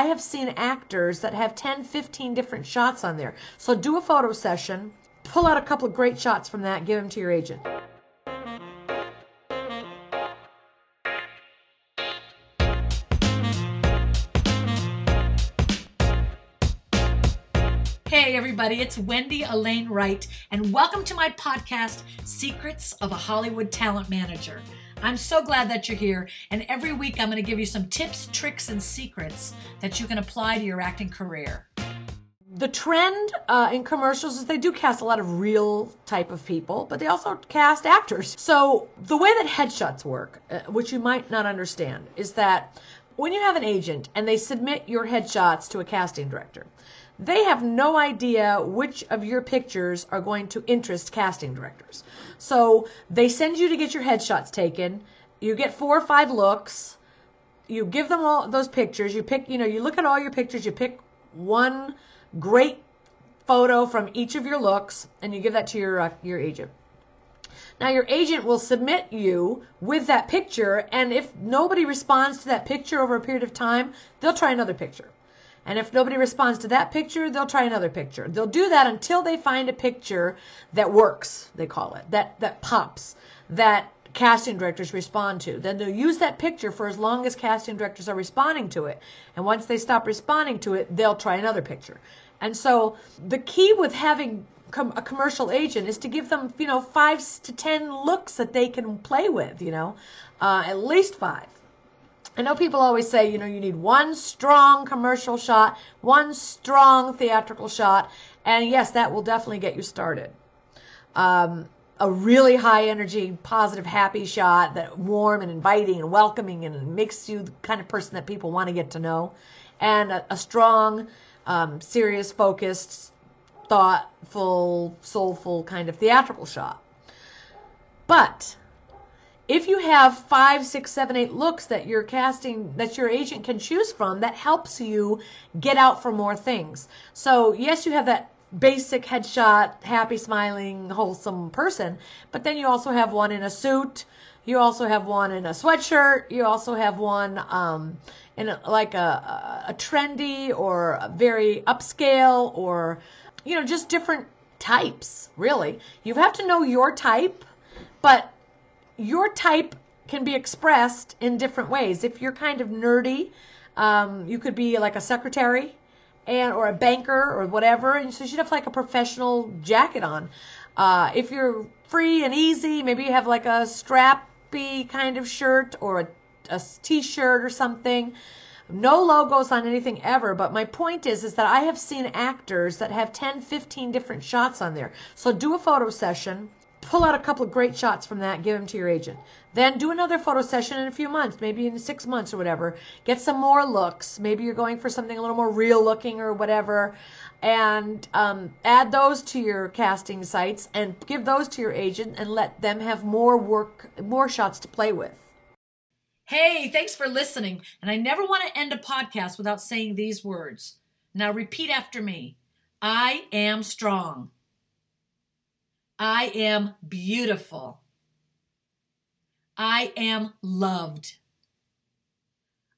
I have seen actors that have 10, 15 different shots on there. So do a photo session, pull out a couple of great shots from that, give them to your agent. Hey, everybody, it's Wendy Elaine Wright, and welcome to my podcast, Secrets of a Hollywood Talent Manager. I'm so glad that you're here, and every week I'm going to give you some tips, tricks, and secrets that you can apply to your acting career. The trend uh, in commercials is they do cast a lot of real type of people, but they also cast actors. So the way that headshots work, uh, which you might not understand, is that when you have an agent and they submit your headshots to a casting director, they have no idea which of your pictures are going to interest casting directors. So they send you to get your headshots taken. You get four or five looks. You give them all those pictures. You pick, you know, you look at all your pictures. You pick one great photo from each of your looks, and you give that to your uh, your agent. Now your agent will submit you with that picture, and if nobody responds to that picture over a period of time, they'll try another picture. And if nobody responds to that picture, they'll try another picture. They'll do that until they find a picture that works, they call it, that, that pops, that casting directors respond to. Then they'll use that picture for as long as casting directors are responding to it. And once they stop responding to it, they'll try another picture. And so the key with having com- a commercial agent is to give them, you know, five to ten looks that they can play with, you know, uh, at least five. I know people always say, you know, you need one strong commercial shot, one strong theatrical shot, and yes, that will definitely get you started. Um, a really high energy, positive, happy shot that warm and inviting and welcoming and makes you the kind of person that people want to get to know, and a, a strong, um, serious, focused, thoughtful, soulful kind of theatrical shot. But if you have five, six, seven, eight looks that you're casting, that your agent can choose from, that helps you get out for more things. So, yes, you have that basic headshot, happy, smiling, wholesome person, but then you also have one in a suit. You also have one in a sweatshirt. You also have one um, in a, like a, a trendy or a very upscale or, you know, just different types, really. You have to know your type, but your type can be expressed in different ways. If you're kind of nerdy, um, you could be like a secretary and or a banker or whatever, and so you should have like a professional jacket on. Uh, if you're free and easy, maybe you have like a strappy kind of shirt or a, a t-shirt or something. No logos on anything ever, but my point is is that I have seen actors that have 10, 15 different shots on there. So do a photo session pull out a couple of great shots from that, give them to your agent. Then do another photo session in a few months, maybe in six months or whatever. Get some more looks. Maybe you're going for something a little more real looking or whatever. And um, add those to your casting sites and give those to your agent and let them have more work, more shots to play with. Hey, thanks for listening. And I never want to end a podcast without saying these words. Now repeat after me I am strong. I am beautiful. I am loved.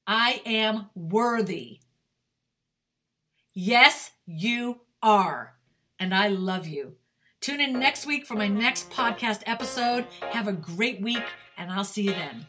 I am worthy. Yes, you are. And I love you. Tune in next week for my next podcast episode. Have a great week, and I'll see you then.